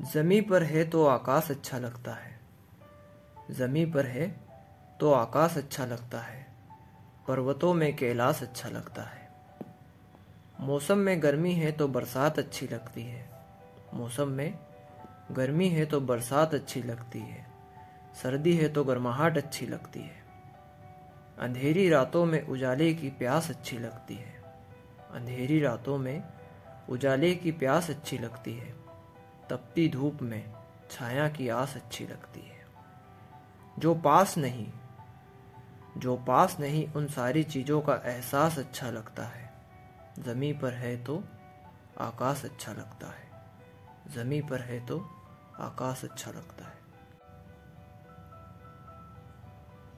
जमी पर है तो आकाश अच्छा लगता है। जमी पर है तो आकाश अच्छा लगता है। पर्वतों में कैलाश अच्छा लगता है। मौसम में गर्मी है तो बरसात अच्छी लगती है। मौसम में गर्मी है तो बरसात अच्छी लगती है। सर्दी है तो गर्माहट अच्छी लगती है। अंधेरी रातों में उजाले की प्यास अच्छी लगती है। अंधेरी रातों में उजाले की प्यास अच्छी लगती है। तपती धूप में छाया की आस अच्छी लगती है। जो पास नहीं, जो पास नहीं, उन सारी चीज़ों का एहसास अच्छा लगता है। ज़मी पर है तो आकाश अच्छा लगता है। ज़मी पर है तो आकाश अच्छा लगता है।